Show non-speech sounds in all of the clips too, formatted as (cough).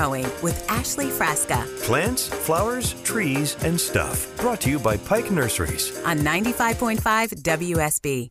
Growing with Ashley Frasca Plants, flowers, trees, and stuff. Brought to you by Pike Nurseries. on 95.5 WSB.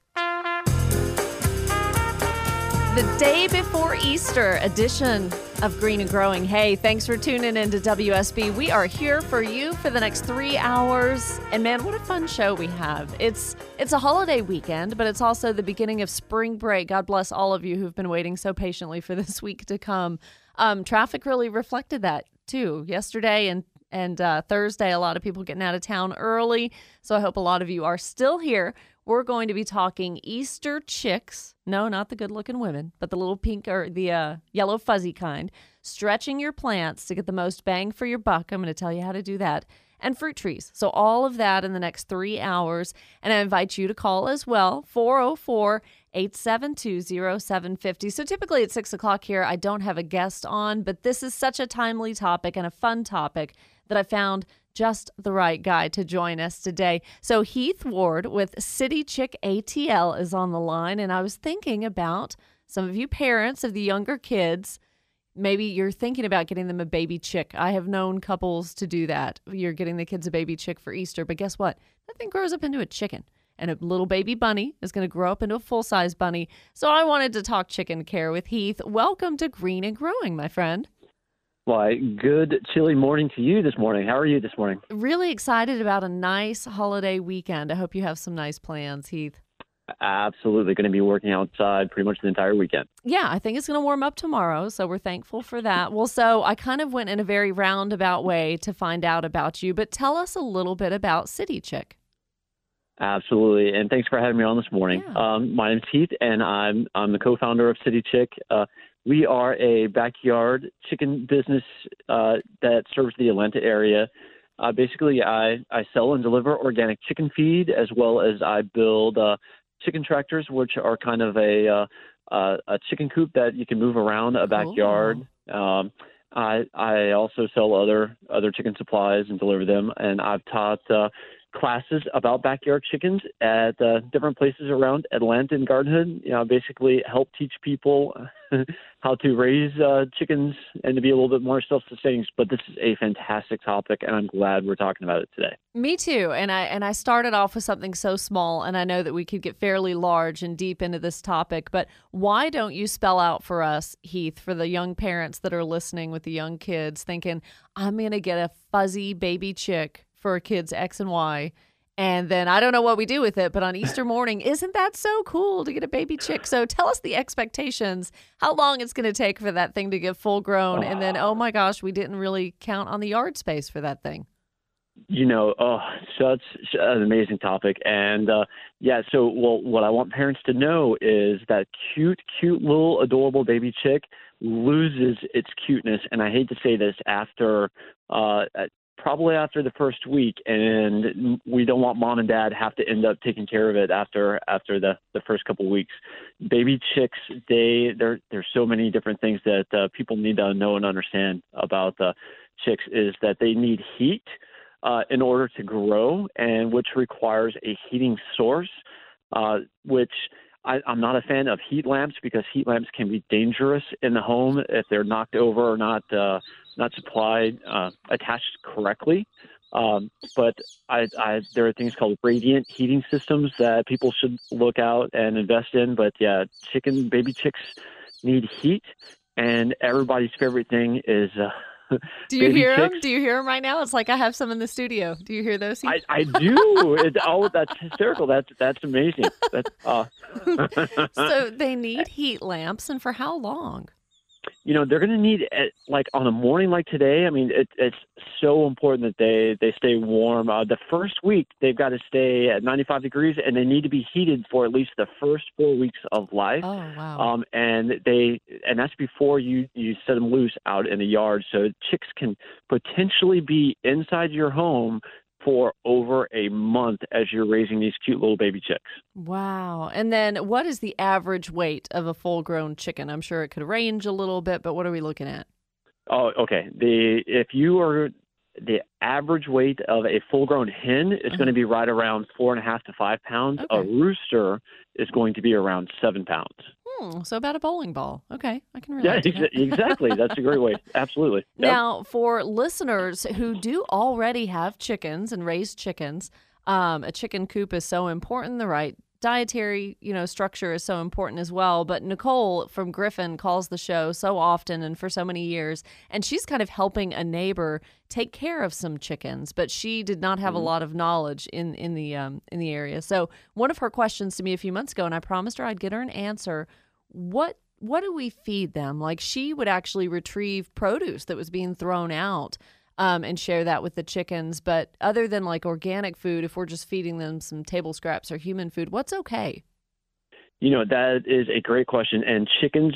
The day before Easter edition of Green and Growing. Hey, thanks for tuning in to WSB. We are here for you for the next three hours. And man, what a fun show we have. It's it's a holiday weekend, but it's also the beginning of spring break. God bless all of you who've been waiting so patiently for this week to come. Um, traffic really reflected that too. Yesterday and and uh, Thursday, a lot of people getting out of town early. So I hope a lot of you are still here. We're going to be talking Easter chicks. No, not the good looking women, but the little pink or the uh, yellow fuzzy kind. Stretching your plants to get the most bang for your buck. I'm going to tell you how to do that. And fruit trees. So, all of that in the next three hours. And I invite you to call as well 404 872 0750. So, typically at six o'clock here, I don't have a guest on, but this is such a timely topic and a fun topic that I found just the right guy to join us today. So Heath Ward with City Chick ATL is on the line and I was thinking about some of you parents of the younger kids maybe you're thinking about getting them a baby chick. I have known couples to do that. You're getting the kids a baby chick for Easter, but guess what? That thing grows up into a chicken. And a little baby bunny is going to grow up into a full size bunny. So I wanted to talk chicken care with Heath. Welcome to Green and Growing, my friend. Why, good chilly morning to you this morning. How are you this morning? Really excited about a nice holiday weekend. I hope you have some nice plans, Heath. Absolutely going to be working outside pretty much the entire weekend. Yeah, I think it's going to warm up tomorrow, so we're thankful for that. Well, so I kind of went in a very roundabout way to find out about you, but tell us a little bit about City Chick. Absolutely, and thanks for having me on this morning. Yeah. Um, my name's Heath, and I'm I'm the co-founder of City Chick. Uh, we are a backyard chicken business uh, that serves the Atlanta area. Uh, basically, I, I sell and deliver organic chicken feed as well as I build uh, chicken tractors, which are kind of a uh, uh, a chicken coop that you can move around a backyard. Um, I I also sell other other chicken supplies and deliver them, and I've taught uh, classes about backyard chickens at uh, different places around Atlanta and Garden Hood. You know, basically help teach people (laughs) how to raise uh, chickens and to be a little bit more self-sustaining. But this is a fantastic topic, and I'm glad we're talking about it today. Me too. And I and I started off with something so small and I know that we could get fairly large and deep into this topic, but why don't you spell out for us, Heath, for the young parents that are listening with the young kids thinking, I'm going to get a fuzzy baby chick for kids X and Y. And then I don't know what we do with it, but on Easter morning, isn't that so cool to get a baby chick? So tell us the expectations, how long it's going to take for that thing to get full grown. And then, oh my gosh, we didn't really count on the yard space for that thing. you know, oh, such an amazing topic. And uh, yeah, so well, what I want parents to know is that cute, cute little adorable baby chick loses its cuteness. And I hate to say this after. Uh, Probably after the first week, and we don't want mom and dad have to end up taking care of it after after the the first couple of weeks. Baby chicks, they there there's so many different things that uh, people need to know and understand about uh, chicks is that they need heat uh, in order to grow, and which requires a heating source, uh, which I, I'm not a fan of heat lamps because heat lamps can be dangerous in the home if they're knocked over or not uh, not supplied uh, attached correctly. Um, but I, I, there are things called radiant heating systems that people should look out and invest in. But yeah, chicken baby chicks need heat, and everybody's favorite thing is. Uh, Do you hear them? Do you hear them right now? It's like I have some in the studio. Do you hear those? I, I (laughs) do. It, oh, that's hysterical. That's that's amazing. That's uh, (laughs) so they need heat lamps, and for how long? You know they're going to need it, like on a morning like today. I mean, it, it's so important that they they stay warm. Uh, the first week they've got to stay at 95 degrees, and they need to be heated for at least the first four weeks of life. Oh wow! Um, and they and that's before you you set them loose out in the yard. So chicks can potentially be inside your home for over a month as you're raising these cute little baby chicks. wow! And then, what is the average weight of a full-grown chicken? I'm sure it could range a little bit, but what are we looking at? Oh, okay. The if you are the average weight of a full grown hen is going to uh-huh. be right around four and a half to five pounds. A rooster is going to be around seven pounds. Hmm, so about a bowling ball. Okay, I can Yeah, relate. that. (laughs) exactly. That's a great way. Absolutely. Yep. Now, for listeners who do already have chickens and raise chickens, um, a chicken coop is so important. The right dietary, you know, structure is so important as well. But Nicole from Griffin calls the show so often and for so many years, and she's kind of helping a neighbor take care of some chickens, but she did not have a lot of knowledge in in the um, in the area. So one of her questions to me a few months ago, and I promised her I'd get her an answer. What what do we feed them? Like she would actually retrieve produce that was being thrown out um, and share that with the chickens. But other than like organic food, if we're just feeding them some table scraps or human food, what's okay? You know that is a great question, and chickens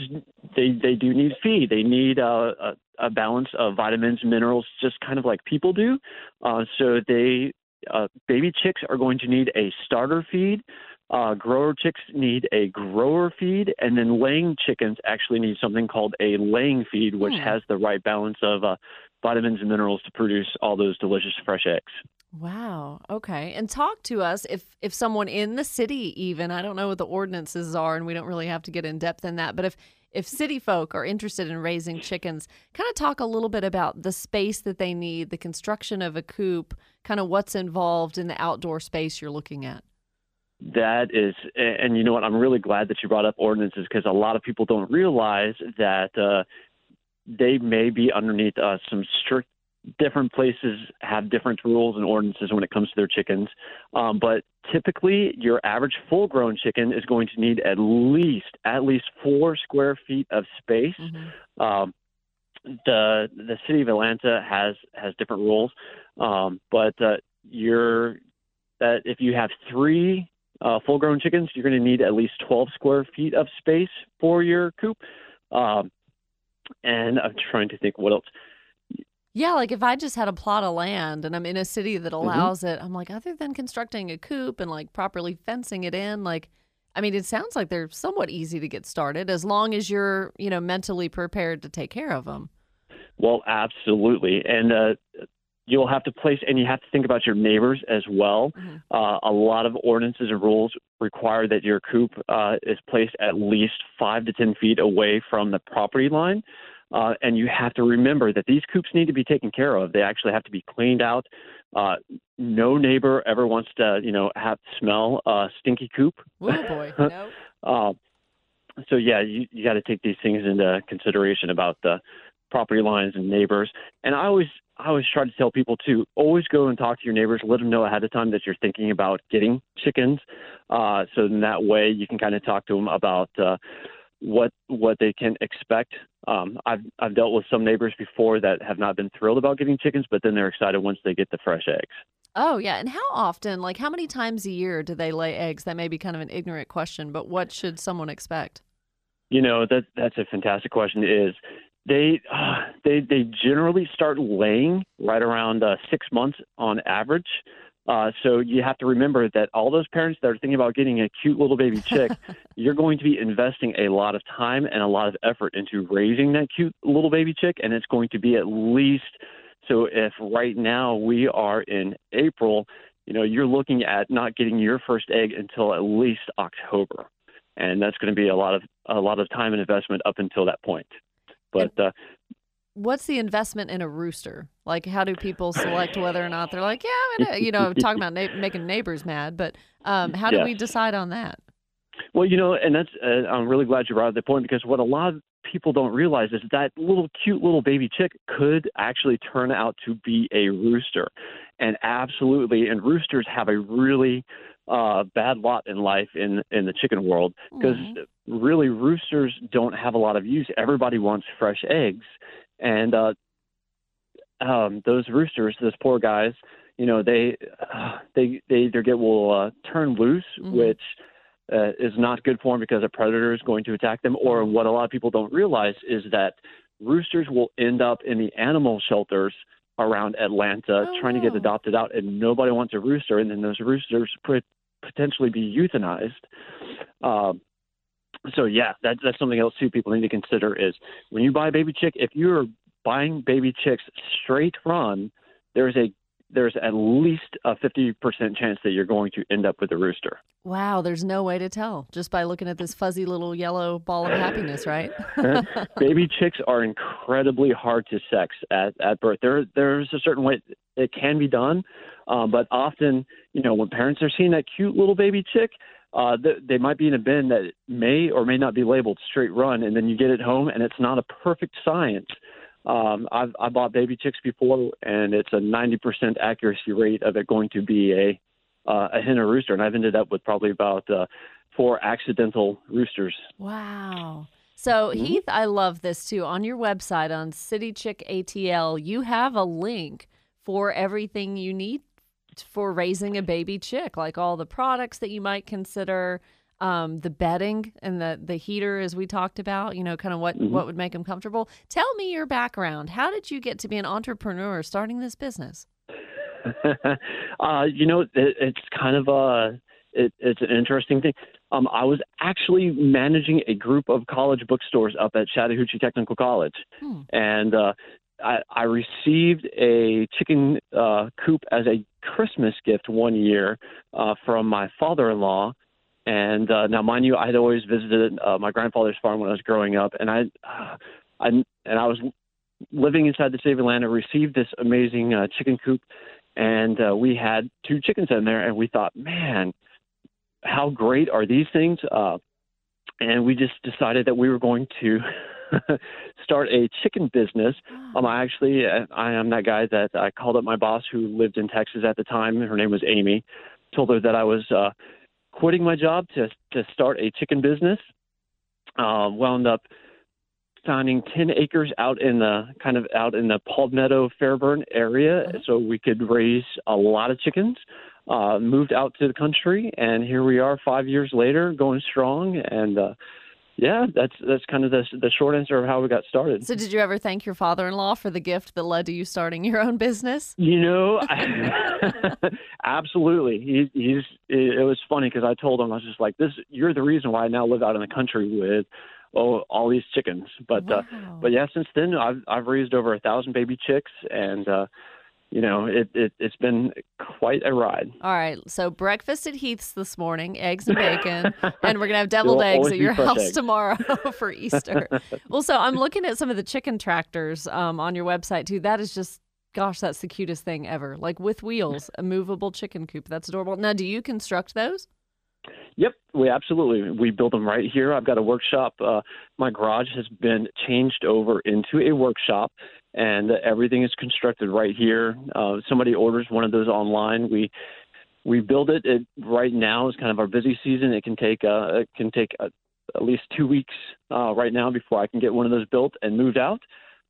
they they do need feed. They need uh, a, a balance of vitamins, minerals, just kind of like people do. Uh, so they uh, baby chicks are going to need a starter feed. Uh, grower chicks need a grower feed, and then laying chickens actually need something called a laying feed, which Hmm. has the right balance of uh, vitamins and minerals to produce all those delicious fresh eggs. Wow. Okay. And talk to us if if someone in the city even, I don't know what the ordinances are and we don't really have to get in depth in that, but if if city folk are interested in raising chickens, kind of talk a little bit about the space that they need, the construction of a coop, kind of what's involved in the outdoor space you're looking at. That is, and you know what? I'm really glad that you brought up ordinances because a lot of people don't realize that uh, they may be underneath uh, some strict. Different places have different rules and ordinances when it comes to their chickens, um, but typically your average full-grown chicken is going to need at least at least four square feet of space. Um, the the city of Atlanta has has different rules, um, but uh, you're that if you have three uh, full grown chickens, you're going to need at least 12 square feet of space for your coop. Um, and I'm trying to think what else. Yeah, like if I just had a plot of land and I'm in a city that allows it, I'm like, other than constructing a coop and like properly fencing it in, like, I mean, it sounds like they're somewhat easy to get started as long as you're, you know, mentally prepared to take care of them. Well, absolutely. And uh, you'll have to place, and you have to think about your neighbors as well. Uh, a lot of ordinances and rules require that your coop uh, is placed at least five to 10 feet away from the property line. Uh, and you have to remember that these coops need to be taken care of. They actually have to be cleaned out. Uh, no neighbor ever wants to, you know, have smell a stinky coop. Oh boy, (laughs) no. Uh, so yeah, you, you got to take these things into consideration about the property lines and neighbors. And I always I always try to tell people to always go and talk to your neighbors. Let them know ahead of time that you're thinking about getting chickens. Uh, so in that way, you can kind of talk to them about uh, what what they can expect. Um, I've I've dealt with some neighbors before that have not been thrilled about getting chickens, but then they're excited once they get the fresh eggs. Oh, yeah. And how often, like how many times a year do they lay eggs? That may be kind of an ignorant question, but what should someone expect? You know that that's a fantastic question. Is they uh, they they generally start laying right around uh, six months on average. Uh, so you have to remember that all those parents that are thinking about getting a cute little baby chick, (laughs) you're going to be investing a lot of time and a lot of effort into raising that cute little baby chick, and it's going to be at least. So if right now we are in April, you know you're looking at not getting your first egg until at least October and that's going to be a lot of a lot of time and investment up until that point. But uh, What's the investment in a rooster? Like, how do people select whether or not they're like, yeah, I'm gonna, you know, talking about na- making neighbors mad, but um, how do Yeah. we decide on that? well, you know, and that's uh, I'm really glad you brought up the point because what a lot of people don't realize is that little cute little baby chick could actually turn out to be a rooster, and absolutely, and roosters have a really uh, bad lot in life in in the chicken world because really roosters don't have a lot of use. Everybody wants fresh eggs, and uh, um, those roosters, those poor guys, you know, they uh, they they either get will uh, turn loose, Mhm. which uh, is not good for them because a predator is going to attack them. Or what a lot of people don't realize is that roosters will end up in the animal shelters around Atlanta Oh, trying to get adopted out, and nobody wants a rooster, and then those roosters could potentially be euthanized. Um, so yeah, that, that's something else too. People need to consider is when you buy a baby chick, if you're buying baby chicks straight run, there's a there's at least a 50% chance that you're going to end up with a rooster. Wow, there's no way to tell just by looking at this fuzzy little yellow ball of happiness, right? (laughs) (laughs) Baby chicks are incredibly hard to sex at, at birth. There, there's a certain way it can be done, um, but often, you know, when parents are seeing that cute little baby chick, uh, th- they might be in a bin that may or may not be labeled straight run, and then you get it home and it's not a perfect science. Um, I've I bought baby chicks before, and it's a 90% accuracy rate of it going to be a uh, a hen or rooster, and I've ended up with probably about uh, four accidental roosters. Wow. So, Heath, I love this too. On your website on City Chick ATL, you have a link for everything you need for raising a baby chick, like all the products that you might consider, um, the bedding and the the heater, as we talked about. You know, kind of what what would make them comfortable. Tell me your background. How did you get to be an entrepreneur starting this business? (laughs) uh, you know, it, it's kind of a it, it's an interesting thing. Um, I was actually managing a group of college bookstores up at Chattahoochee Technical College, Hmm. and uh, I, I received a chicken uh, coop as a Christmas gift one year uh, from my father-in-law. And uh, now, mind you, I had always visited uh, my grandfather's farm when I was growing up, and I, uh, I and I was living inside the state of Atlanta. Received this amazing uh, chicken coop, and uh, we had two chickens in there, and we thought, man, how great are these things? Uh, and we just decided that we were going to (laughs) start a chicken business. Um, I actually, uh, I am that guy that I called up my boss who lived in Texas at the time. Her name was Amy. Told her that I was uh, quitting my job to to start a chicken business. Uh, wound up signing 10 acres out in the kind of out in the Palmetto Fairburn area so we could raise a lot of chickens. Uh, moved out to the country, and here we are five years later, going strong. And uh, yeah, that's that's kind of the the short answer of how we got started. So, did you ever thank your father-in-law for the gift that led to you starting your own business? You know, (laughs) absolutely. He, he's. It, it was funny because I told him I was just like, "This, you're the reason why I now live out in the country with, oh, all these chickens." But uh, but yeah, since then I've I've raised over a thousand baby chicks, and uh, you know, it, it it's been quite a ride. All right. So breakfast at Heath's this morning, eggs and bacon, (laughs) and we're gonna have deviled eggs at your house eggs. tomorrow (laughs) for Easter. (laughs) well, so I'm looking at some of the chicken tractors um, on your website too. That is just, gosh, that's the cutest thing ever. Like with wheels, a movable chicken coop. That's adorable. Now, do you construct those? Yep, we absolutely we build them right here. I've got a workshop. Uh, my garage has been changed over into a workshop, and everything is constructed right here. Uh, somebody orders one of those online. We we build it. It right now is kind of our busy season. It can take uh, it can take uh, at least two weeks uh, right now before I can get one of those built and moved out.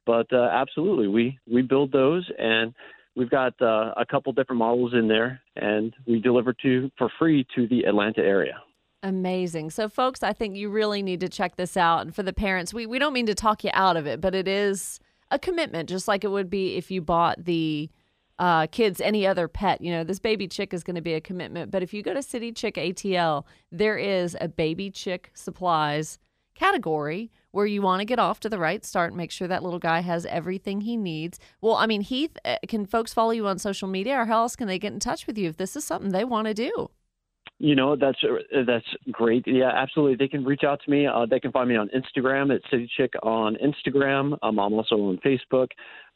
But uh, absolutely, we we build those and. We've got uh, a couple different models in there, and we deliver to for free to the Atlanta area. Amazing. So, folks, I think you really need to check this out. And for the parents, we, we don't mean to talk you out of it, but it is a commitment, just like it would be if you bought the uh, kids any other pet. You know, this baby chick is going to be a commitment. But if you go to City Chick ATL, there is a baby chick supplies category where you want to get off to the right start and make sure that little guy has everything he needs. Well, I mean, Heath, uh, can folks follow you on social media or how else can they get in touch with you if this is something they want to do? You know, that's that's great. Yeah, absolutely. They can reach out to me. Uh, they can find me on Instagram at City Chick on Instagram. Um, I'm also on Facebook,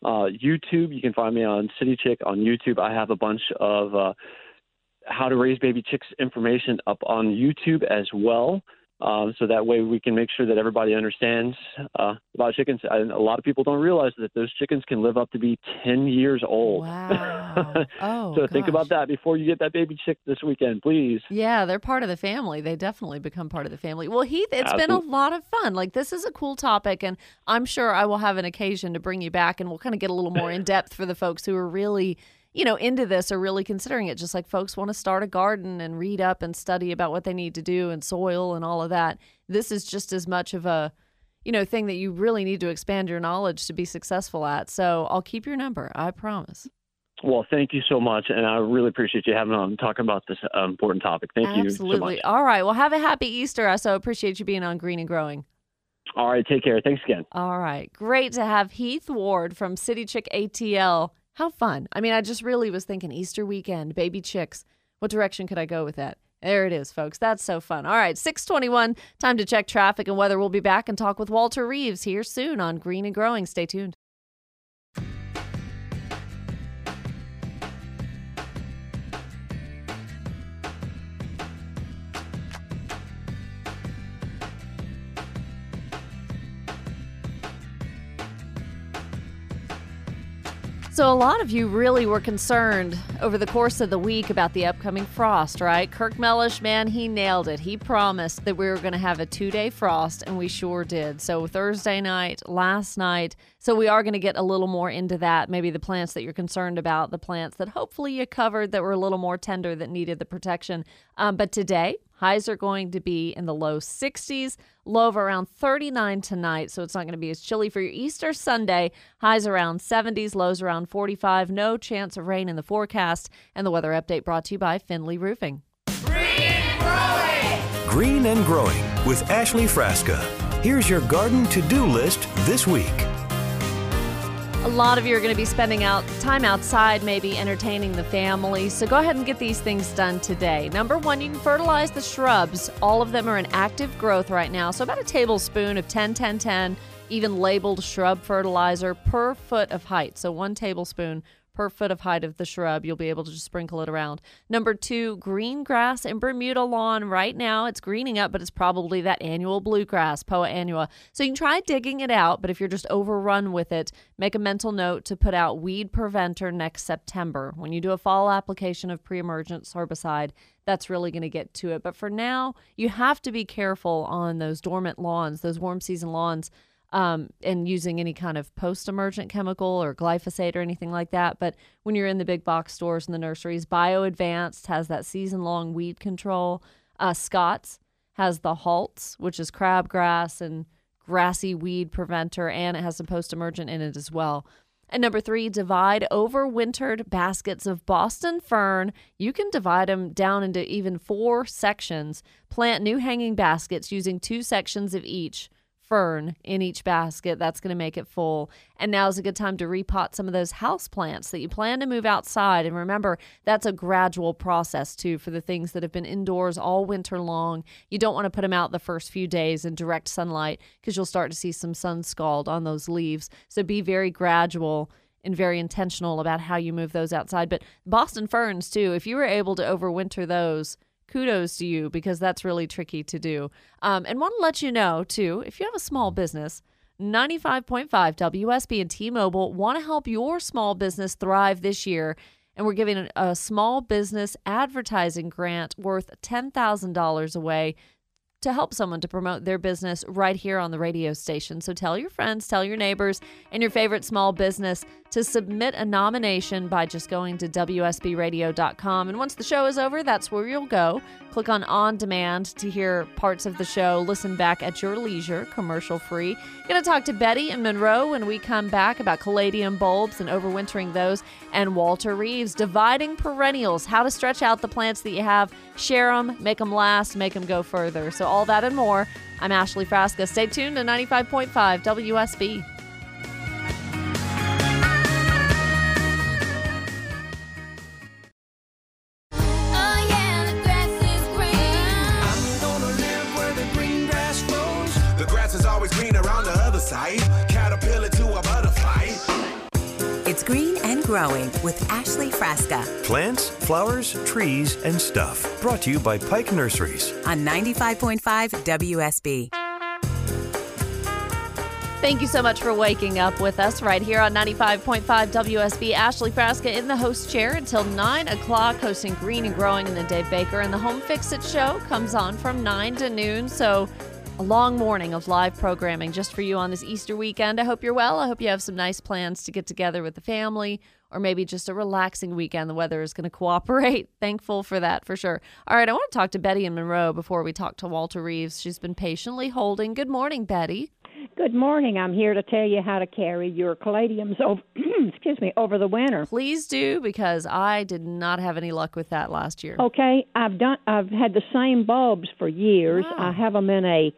uh, YouTube. You can find me on City Chick on YouTube. I have a bunch of uh, how to raise baby chicks information up on YouTube as well. Um, so that way we can make sure that everybody understands uh, about chickens. And a lot of people don't realize that those chickens can live up to be 10 years old. Wow. (laughs) Oh, so think about that before you get that baby chick this weekend, please. Yeah, they're part of the family. They definitely become part of the family. Well, Heath, it's been a lot of fun. Like, this is a cool topic, and I'm sure I will have an occasion to bring you back and we'll kind of get a little more in depth for the folks who are really, you know, into this or really considering it. Just like folks want to start a garden and read up and study about what they need to do and soil and all of that. This is just as much of a, you know, thing that you really need to expand your knowledge to be successful at. So I'll keep your number. I promise. Well, thank you so much, and I really appreciate you having on talking about this uh, important topic. Thank you Absolutely. All right. Well, have a happy Easter. I so appreciate you being on Green and Growing. All right, take care. Thanks again. All right. Great to have Heath Ward from City Chick ATL How fun. I mean, I just really was thinking Easter weekend, baby chicks. What direction could I go with that? There it is, folks. That's so fun. All right, 621, time to check traffic and weather. We'll be back and talk with Walter Reeves here soon on Green and Growing. Stay tuned. So, a lot of you really were concerned over the course of the week about the upcoming frost, right? Kirk Mellish, man, he nailed it. He promised that we were going to have a two day frost, and we sure did. So, Thursday night, last night. So, we are going to get a little more into that. Maybe the plants that you're concerned about, the plants that hopefully you covered that were a little more tender that needed the protection. Um, but today, Highs are going to be in the low 60s, low of around 39 tonight, so it's not going to be as chilly for your Easter Sunday. Highs around 70s, lows around 45. No chance of rain in the forecast. And the weather update brought to you by Finley Roofing. Green and Growing Green and growing with Ashley Frasca. Here's your garden to do list this week. A lot of you are going to be spending out time outside, maybe entertaining the family. So go ahead and get these things done today. Number one, you can fertilize the shrubs. All of them are in active growth right now. So about a tablespoon of 10 10 10, even labeled shrub fertilizer per foot of height. So one tablespoon per foot of height of the shrub. You'll be able to just sprinkle it around. Number two, green grass and Bermuda lawn. Right now it's greening up, but it's probably that annual bluegrass, Poa annua. So you can try digging it out, but if you're just overrun with it, make a mental note to put out weed preventer next September. When you do a fall application of pre emergence herbicide, that's really going to get to it. But for now, you have to be careful on those dormant lawns, those warm season lawns um, and using any kind of post emergent chemical or glyphosate or anything like that. But when you're in the big box stores and the nurseries, Bio Advanced has that season long weed control. Uh, Scotts has the Halts, which is crabgrass and grassy weed preventer, and it has some post emergent in it as well. And number three, divide overwintered baskets of Boston fern. You can divide them down into even four sections. Plant new hanging baskets using two sections of each fern in each basket. That's going to make it full. And now is a good time to repot some of those house plants that you plan to move outside. And remember, that's a gradual process too for the things that have been indoors all winter long. You don't want to put them out the first few days in direct sunlight because you'll start to see some sun scald on those leaves. So be very gradual and very intentional about how you move those outside. But Boston ferns too, if you were able to overwinter those, kudos to you because that's really tricky to do. Um, and want to let you know, too, if you have a small business, 95.5 WSB and T Mobile want to help your small business thrive this year. And we're giving a small business advertising grant worth $10,000 away to help someone to promote their business right here on the radio station. So tell your friends, tell your neighbors, and your favorite small business to submit a nomination by just going to WSBradio.com. And once the show is over, that's where you'll go. Click on On Demand to hear parts of the show. Listen back at your leisure, commercial free. Going to talk to Betty and Monroe when we come back about caladium bulbs and overwintering those, and Walter Reeves dividing perennials, how to stretch out the plants that you have, share them, make them last, make them go further. So, all that and more. I'm Ashley Frasca. Stay tuned to 95.5 WSB. Flowers, trees, and stuff. Brought to you by Pike Nurseries. on 95.5 WSB. Thank you so much for waking up with us right here on 95.5 WSB. Ashley Frasca in the host chair until 9 o'clock, hosting Green and Growing in the Dave Baker. And the Home Fix It show comes on from 9 to noon. So a long morning of live programming just for you on this Easter weekend. I hope you're well. I hope you have some nice plans to get together with the family or maybe just a relaxing weekend. The weather is going (laughs) to cooperate. Thankful for that for sure. All right, I want to talk to Betty and Monroe before we talk to Walter Reeves. She's been patiently holding. Good morning, Betty. Good morning. I'm here to tell you how to carry your caladiums over, (clears throat) excuse me, over the winter. Please do because I did not have any luck with that last year. Okay, I've done. I've had the same bulbs for years. I have them in a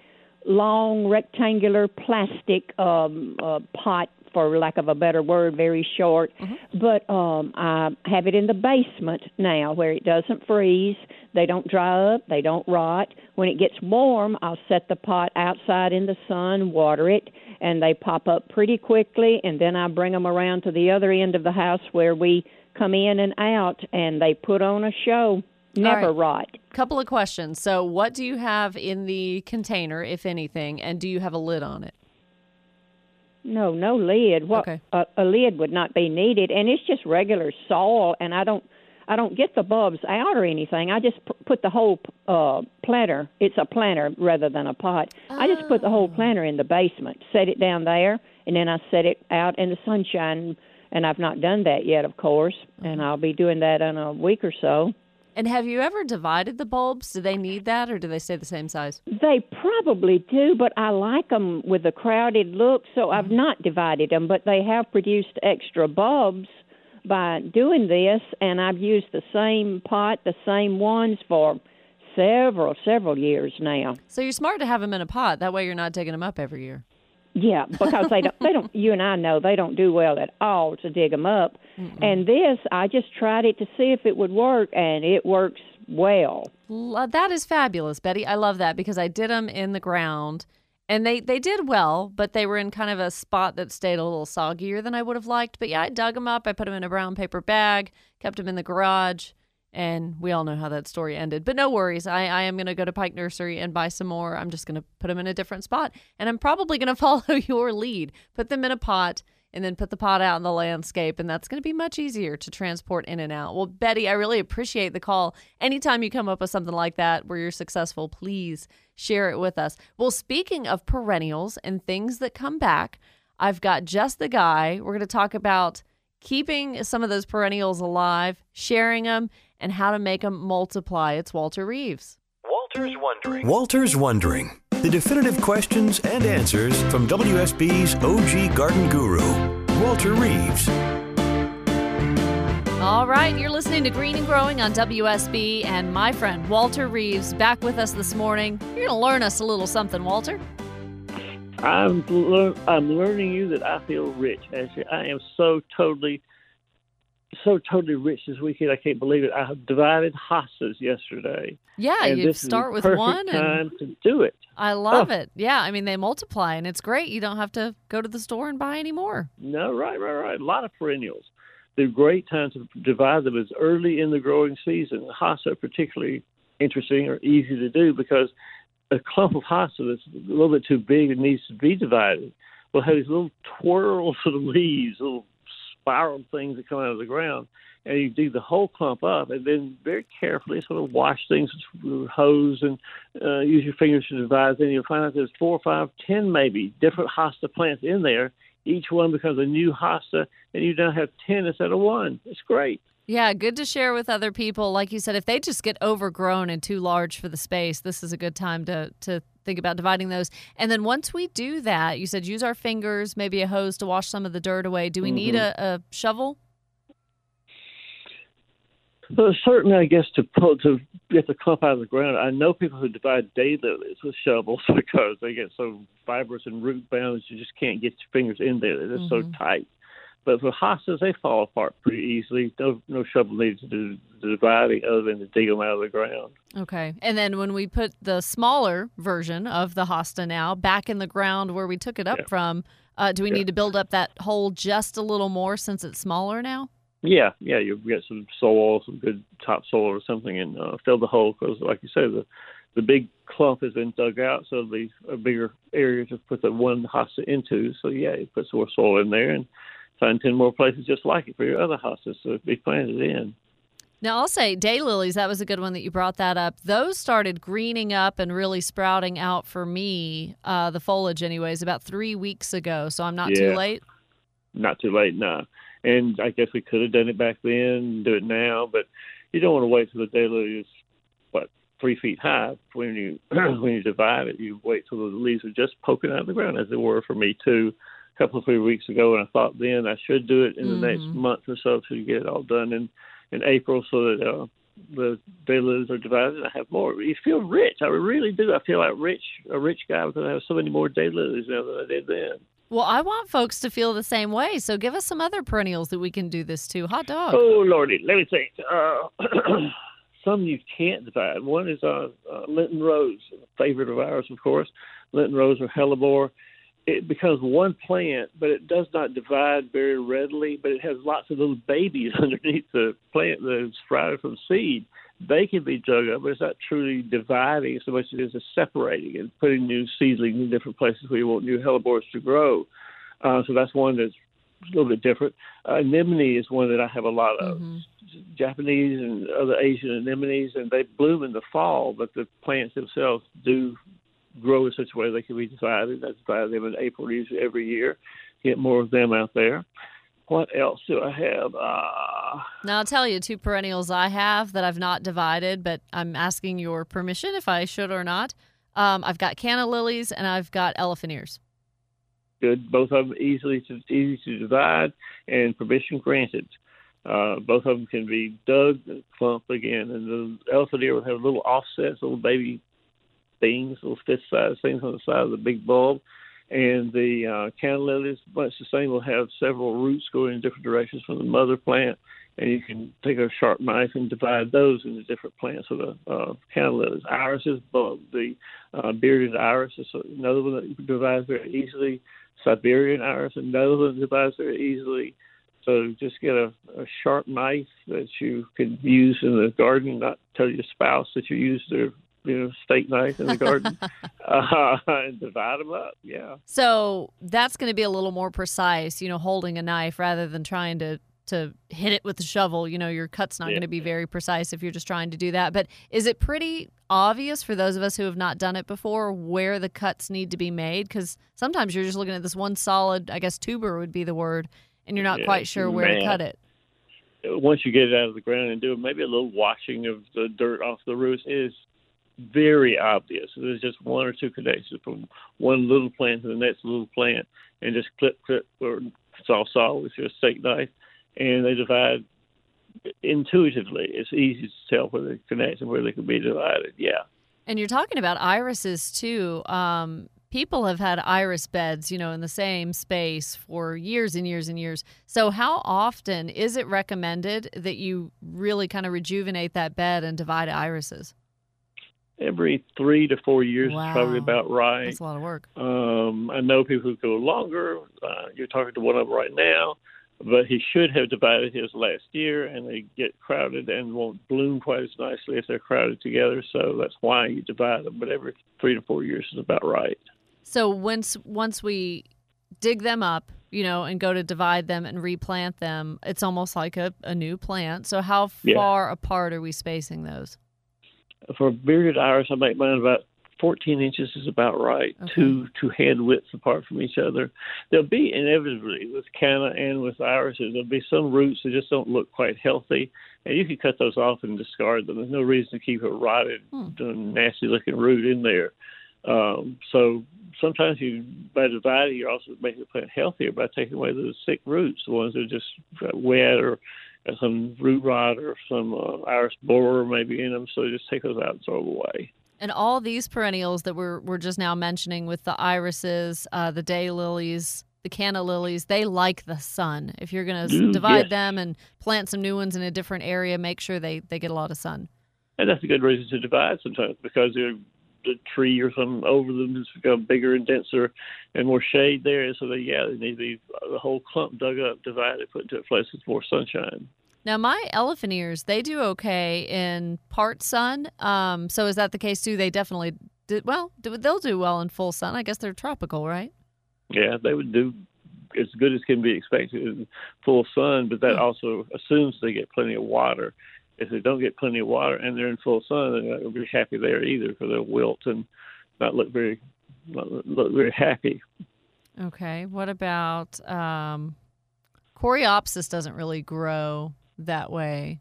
long rectangular plastic um, uh, pot for lack of a better word, very short. But um, I have it in the basement now where it doesn't freeze. They don't dry up. They don't rot. When it gets warm, I'll set the pot outside in the sun, water it, and they pop up pretty quickly. And then I bring them around to the other end of the house where we come in and out, and they put on a show. Never right. rot. Couple of questions. So, what do you have in the container, if anything, and do you have a lid on it? No, no lid. What Okay. a, a lid would not be needed, and it's just regular soil. And I don't, I don't get the bulbs out or anything. I just p- put the whole uh, planter. It's a planter rather than a pot. I just put the whole planter in the basement, set it down there, and then I set it out in the sunshine. And I've not done that yet, of course, and I'll be doing that in a week or so. And have you ever divided the bulbs? Do they need that, or do they stay the same size? They probably do, but I like them with a crowded look, so I've mm-hmm. not divided them. But they have produced extra bulbs by doing this, and I've used the same pot, the same ones for several, several years now. So you're smart to have them in a pot. That way, you're not digging them up every year. Yeah, because they don't. They don't. (laughs) You and I know they don't do well at all to dig them up. And this, I just tried it to see if it would work, and it works well. That is fabulous, Betty. I love that because I did them in the ground and they, they did well, but they were in kind of a spot that stayed a little soggier than I would have liked. But yeah, I dug them up. I put them in a brown paper bag, kept them in the garage, and we all know how that story ended. But no worries. I, I am going to go to Pike Nursery and buy some more. I'm just going to put them in a different spot. And I'm probably going (laughs) to follow your lead. Put them in a pot and then put the pot out in the landscape. And that's going to be much easier to transport in and out. Well, Betty, I really appreciate the call. Anytime you come up with something like that where you're successful, please share it with us. Well, speaking of perennials and things that come back, I've got just the guy. We're going to talk about keeping some of those perennials alive, sharing them, and how to make them multiply. It's Walter Reeves. Walter's Wondering. Walter's Wondering. The definitive questions and answers from WSB's OG garden guru, Walter Reeves. All right, you're listening to Green and Growing on WSB, and my friend Walter Reeves back with us this morning. You're going to learn us a little something, Walter. I'm lear- I'm learning you that I feel rich. Actually, I am so totally, so totally rich this weekend. I can't believe it. I have divided hostas yesterday. Yeah, you start with one, and time to do it. I love Oh. it. Yeah, I mean they multiply, and it's great. You don't have to go to the store and buy any more. No, right, right, right. A lot of perennials. The great time to divide them is early in the growing season. Hosta are particularly interesting or easy to do because a clump of hosta that's a little bit too big and needs to be divided will have these little twirls of leaves, little spiral things that come out of the ground. And you dig the whole clump up and then very carefully sort of wash things with hose and uh, use your fingers to divide. Then you'll find out there's four, five, ten maybe different hosta plants in there. Each one becomes a new hosta, and you now have ten instead of one. It's great. Yeah, good to share with other people. Like you said, if they just get overgrown and too large for the space, this is a good time to to think about dividing those. And then once we do that, you said use our fingers, maybe a hose to wash some of the dirt away. Do we need mm-hmm. a, a shovel? Well, certainly, I guess to pull to get the clump out of the ground, I know people who divide daylilies with shovels (laughs) because they get so fibrous and root bound you just can't get your fingers in there. They're just so mm-hmm. tight. But for hostas, they fall apart pretty easily. No, no shovel needs to do the dividing other than to dig them out of the ground. Okay. And then when we put the smaller version of the hosta now back in the ground where we took it up Yeah. from, uh, do we Yeah. need to build up that hole just a little more since it's smaller now? Yeah, yeah, you get some soil, some good topsoil or something, and uh, fill the hole because, like you say, the the big clump has been dug out, so it'll be a bigger area to put the one hosta into. So yeah, you put some more soil in there and find ten more places just like it for your other hostas to be planted in. Now, I'll say daylilies, that was a good one that you brought that up. Those started greening up and really sprouting out for me, uh, the foliage, anyways, about three weeks ago. So I'm not too late. Not too late, no. And I guess we could have done it back then, do it now, but you don't want to wait till the daylily is what three feet high when you (clears throat) when you divide it. You wait till the leaves are just poking out of the ground, as they were for me too, a couple of three weeks ago. And I thought then I should do it in the next month or so to get it all done in in April, so that uh, the daylilies are divided. And I have more. You feel rich. I really do. I feel like rich a rich guy because I have so many more daylilies now than I did then. Well, I want folks to feel the same way. So give us some other perennials that we can do this to. Hot dog. Oh lordy, let me think. Uh, (clears throat) some you can't divide. One is uh, uh, Lenten Rose, a favorite of ours, of course. Lenten Rose or hellebore. It becomes one plant, but it does not divide very readily. But it has lots of little babies (laughs) underneath the plant that's sprouted from seed. They can be dug up, but it's not truly dividing so much as it is separating and putting new seedlings in different places where you want new hellebores to grow. Uh, so that's one that's a little bit different. Uh, anemone is one that I have a lot of. Japanese and other Asian anemones, and they bloom in the fall, but the plants themselves do grow in such a way they can be divided. I divide them in April usually every year. Get more of them out there. What else do I have? Uh, Now, I'll tell you two perennials I have that I've not divided, but I'm asking your permission if I should or not. Um, I've got canna lilies and I've got elephant ears. good. Both of them easily to, easy to divide and permission granted. Uh, both of them can be dug and clump again, and the elephant ear will have little offsets, little baby things, little fist-sized things on the side of the big bulb. And the uh, canna lilies, much the same, will have several roots going in different directions from the mother plant, and you can take a sharp knife and divide those into different plants. So the uh, canna lilies, irises, bulb, the uh, bearded iris is another one that you can divide very easily. Siberian iris, another one that divides very easily. So just get a, a sharp knife that you can use in the garden. Not tell your spouse that you use their you know steak knife in the (laughs) garden, uh, and divide them up. Yeah. So that's going to be a little more precise, you know, holding a knife rather than trying to to hit it with the shovel. You know, your cut's not Yeah. going to be very precise if you're just trying to do that. But is it pretty obvious for those of us who have not done it before where the cuts need to be made? Because sometimes you're just looking at this one solid, I guess tuber would be the word, and you're not Yeah, quite sure where to cut it. Once you get it out of the ground and do maybe a little washing of the dirt off the roots is very obvious. There's just one or two connections from one little plant to the next little plant, and just clip, clip, or saw saw with your steak knife, and they divide intuitively. It's easy to tell where they connect and where they can be divided. Yeah. And you're talking about irises too. Um, people have had iris beds, you know, in the same space for years and years and years. So, how often is it recommended that you really kind of rejuvenate that bed and divide irises? Every three to four years Wow. is probably about right. That's a lot of work. Um, I know people who go longer. Uh, you're talking to one of them right now, but he should have divided his last year, and they get crowded and won't bloom quite as nicely if they're crowded together. So that's why you divide them. But every three to four years is about right. So once once we dig them up, you know, and go to divide them and replant them, it's almost like a, a new plant. So how Yeah. far apart are we spacing those? For bearded iris, I make mine about 14 inches is about right. Okay. Two two hand widths apart from each other. There'll be inevitably with canna and with irises, there'll be some roots that just don't look quite healthy, and you can cut those off and discard them. There's no reason to keep a rotted, nasty looking root in there. Um, so sometimes you by dividing, you're also making the plant healthier by taking away those sick roots, the ones that are just got wet or got some root rot or some uh, iris borer maybe in them. So just take those out and throw them away. And all these perennials that we're we're just now mentioning with the irises, uh, the daylilies, the canna lilies, they like the sun. If you're going to divide yes. them and plant some new ones in a different area, make sure they, they get a lot of sun. And that's a good reason to divide sometimes because they're, the tree or something over them has become bigger and denser and more shade there. And So they, yeah, they need to be the whole clump dug up, divided, put into a place with more sunshine. Now, my elephant ears, they do okay in part sun. Um, so is that the case too? They definitely did well. do- They'll do well in full sun. I guess they're tropical, right? Yeah, they would do as good as can be expected in full sun, but that also assumes they get plenty of water. If they don't get plenty of water and they're in full sun, they're not going to be happy there either, because they'll wilt and not look very not look very happy. Okay. What about um, Coreopsis? Doesn't really grow that way.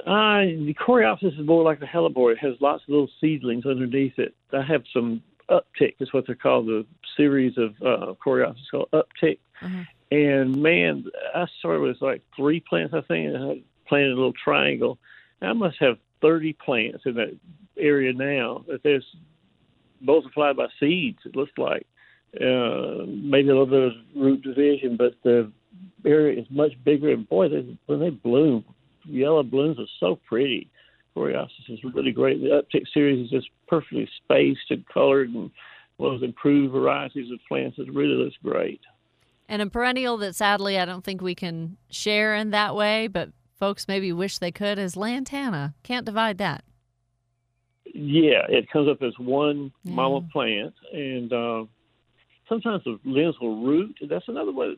Uh, the Coreopsis is more like the hellebore. It has lots of little seedlings underneath it. I have some uptick, is what they're called, the series of uh, Coreopsis called uptick. And man, I started with like three plants, I think, I planted a little triangle. I must have 30 plants in that area now that there's multiplied by seeds, it looks like. uh, maybe a little bit of root division, but the area is much bigger. And boy, they, when they bloom, yellow blooms are so pretty. Coreopsis is really great. The uptick series is just perfectly spaced and colored, and those improved varieties of plants. It really looks great. And a perennial that sadly I don't think we can share in that way, but folks maybe wish they could is lantana. Can't divide that. Yeah, it comes up as one Yeah. mama plant, and uh, sometimes the limbs will root. That's another way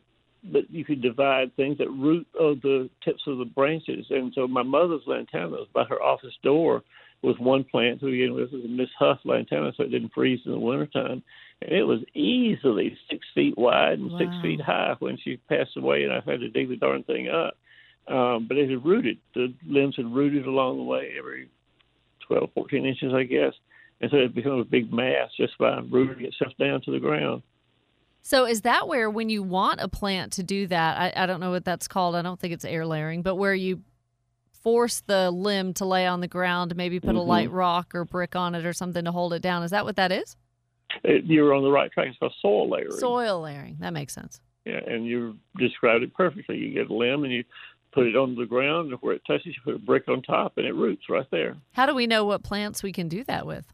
that you could divide things that root of the tips of the branches. And so my mother's lantana was by her office door was one plant to begin with. It was a Miss Huff lantana, so it didn't freeze in the wintertime. And it was easily six feet wide and six feet high when she passed away, and I had to dig the darn thing up. Um, but it had rooted. The limbs had rooted along the way every 12, 14 inches, I guess. And so it became a big mass just by rooting itself down to the ground. So is that where when you want a plant to do that, I, I don't know what that's called. I don't think it's air layering, but where you force the limb to lay on the ground, maybe put a Mm-hmm. light rock or brick on it or something to hold it down. Is that what that is? It, you're on the right track. It's called soil layering. Soil layering. That makes sense. Yeah, and you described it perfectly. You get a limb and you put it on the ground, and where it touches, you put a brick on top, and it roots right there. How do we know what plants we can do that with?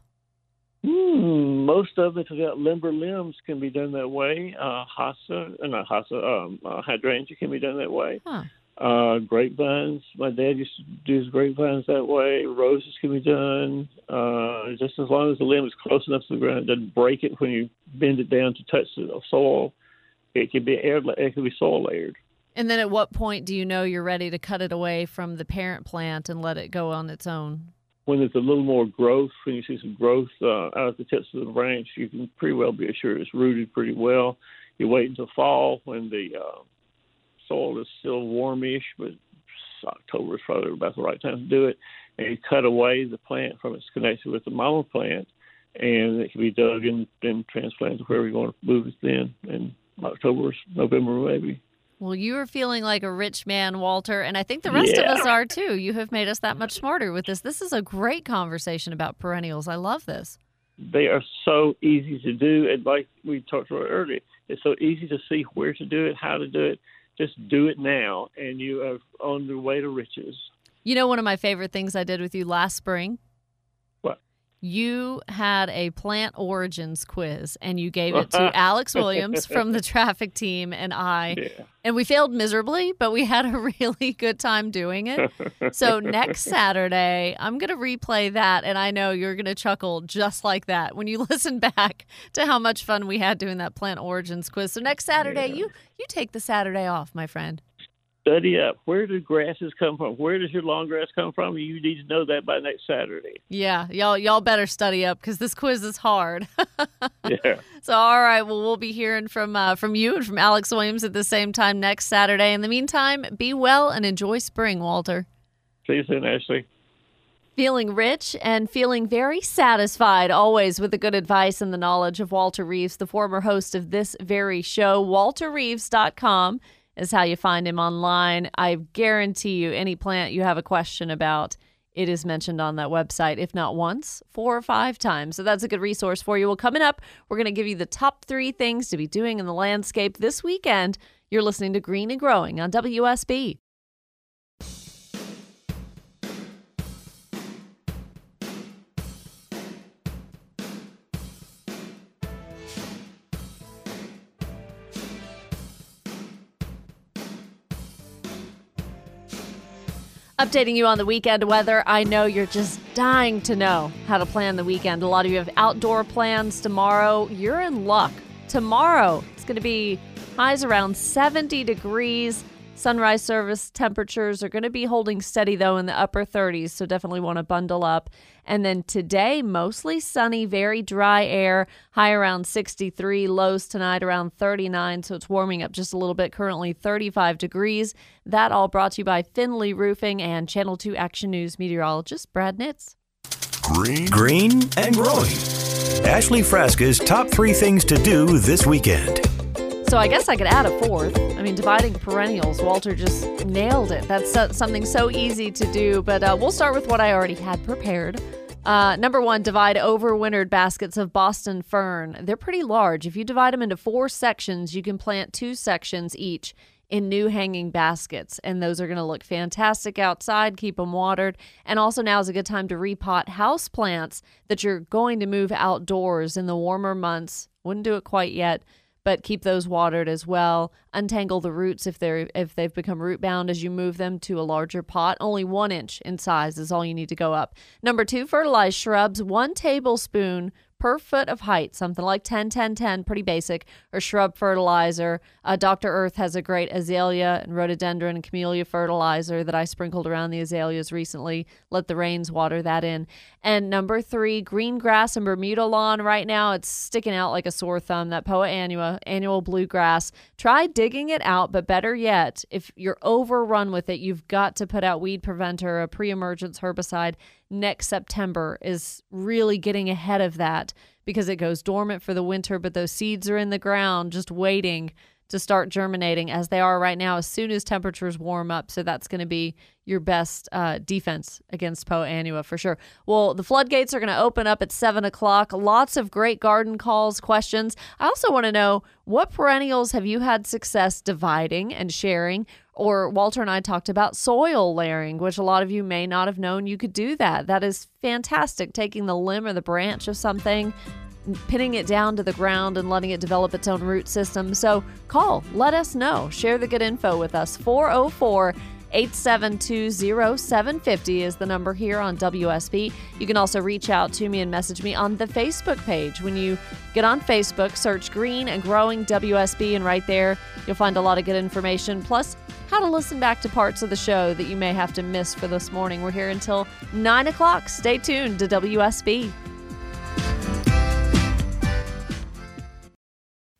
Hmm, most of it, got limber limbs, can be done that way. Uh, hossa, uh, not hossa, um, uh, hydrangea can be done that way. Huh. Uh, grapevines, my dad used to do his grapevines that way. Roses can be done uh, just as long as the limb is close enough to the ground, it doesn't break it when you bend it down to touch the soil. It can be air, it can be soil layered. And then at what point do you know you're ready to cut it away from the parent plant and let it go on its own? when there's a little more growth, when you see some growth uh, out of the tips of the branch, you can pretty well be assured it's rooted pretty well. You wait until fall when the uh, soil is still warmish, but October is probably about the right time to do it. And you cut away the plant from its connection with the mama plant, and it can be dug and then transplanted wherever you want to move it then in October, November maybe. Well, you are feeling like a rich man, Walter, and I think the rest of us are too. You have made us that much smarter with this. This is a great conversation about perennials. I love this. they are so easy to do and like we talked about earlier it's so easy to see where to do it how to do it just do it now and you are on the way to riches You know, one of my favorite things I did with you last spring? You had a plant origins quiz and you gave it to (laughs) Alex Williams from the traffic team and I. yeah And we failed miserably, but we had a (laughs) really good time doing it. So next (laughs) Saturday, I'm going to replay that. And I know you're going to chuckle just like that when you listen back to how much fun we had doing that plant origins quiz. So next Saturday, you you take the Saturday off, my friend. Study up where do grasses come from where does your long grass come from you need to know that by next saturday Yeah, y'all y'all better study up because this quiz is hard. (laughs) yeah so all right, well we'll be hearing from uh, from you and from Alex Williams at the same time next Saturday. In the meantime, be well and enjoy spring, Walter. see you soon ashley Feeling rich and feeling very satisfied always with the good advice and the knowledge of Walter Reeves, the former host of this very show. WalterReeves.com is how you find him online. I guarantee you, any plant you have a question about, it is mentioned on that website, if not once, four or five times. So that's a good resource for you. Well, coming up, we're going to give you the top three things to be doing in the landscape this weekend. You're listening to Green and Growing on WSB. Updating you on the weekend weather. I know you're just dying to know how to plan the weekend. A lot of you have outdoor plans tomorrow. You're in luck. Tomorrow, it's going to be highs around 70 degrees. Sunrise service temperatures are going to be holding steady, though, in the upper 30s, so definitely want to bundle up. And then today, mostly sunny, very dry air, high around 63, lows tonight around 39, so it's warming up just a little bit, currently 35 degrees. That all brought to you by Finley Roofing and Channel 2 Action News meteorologist Brad Nitz. Green, green and growing. Ashley Frasca's top three things to do this weekend. So I guess I could add a fourth. I mean, dividing perennials, Walter just nailed it. That's something so easy to do. But uh, we'll start with what I already had prepared Uh, number one, divide overwintered baskets of Boston fern. They're pretty large. If you divide them into four sections, you can plant two sections each in new hanging baskets, and those are going to look fantastic outside. Keep them watered, and also now is a good time to repot house plants that you're going to move outdoors in the warmer months. Wouldn't do it quite yet, but keep those watered as well. Untangle the roots if they're if they've become root bound as you move them to a larger pot. Only one inch in size is all you need to go up. Number two, fertilize shrubs one tablespoon per foot of height, something like 10, 10, 10, pretty basic, or shrub fertilizer. Uh, Dr. Earth has a great azalea and rhododendron and camellia fertilizer that I sprinkled around the azaleas recently. Let the rains water that in. And number three, green grass and Bermuda lawn. Right now, it's sticking out like a sore thumb. That Poa annua, annual bluegrass. Try digging it out, but better yet, if you're overrun with it, you've got to put out weed preventer, a pre-emergence herbicide next September is really getting ahead of that because it goes dormant for the winter, but those seeds are in the ground just waiting to start germinating as they are right now as soon as temperatures warm up. So that's going to be your best uh, defense against Poa annua for sure. Well, the floodgates are going to open up at 7 o'clock. Lots of great garden calls, questions. I also want to know what perennials have you had success dividing and sharing? Or Walter and I talked about soil layering, which a lot of you may not have known you could do that. That is fantastic. Taking the limb or the branch of something, pinning it down to the ground and letting it develop its own root system. So call, let us know, share the good info with us. 404 872 0750 is the number here on WSB. You can also reach out to me and message me on the Facebook page. When you get on Facebook, search Green and Growing WSB, and right there you'll find a lot of good information. Plus, how to listen back to parts of the show that you may have to miss for this morning. We're here until 9 o'clock. Stay tuned to WSB.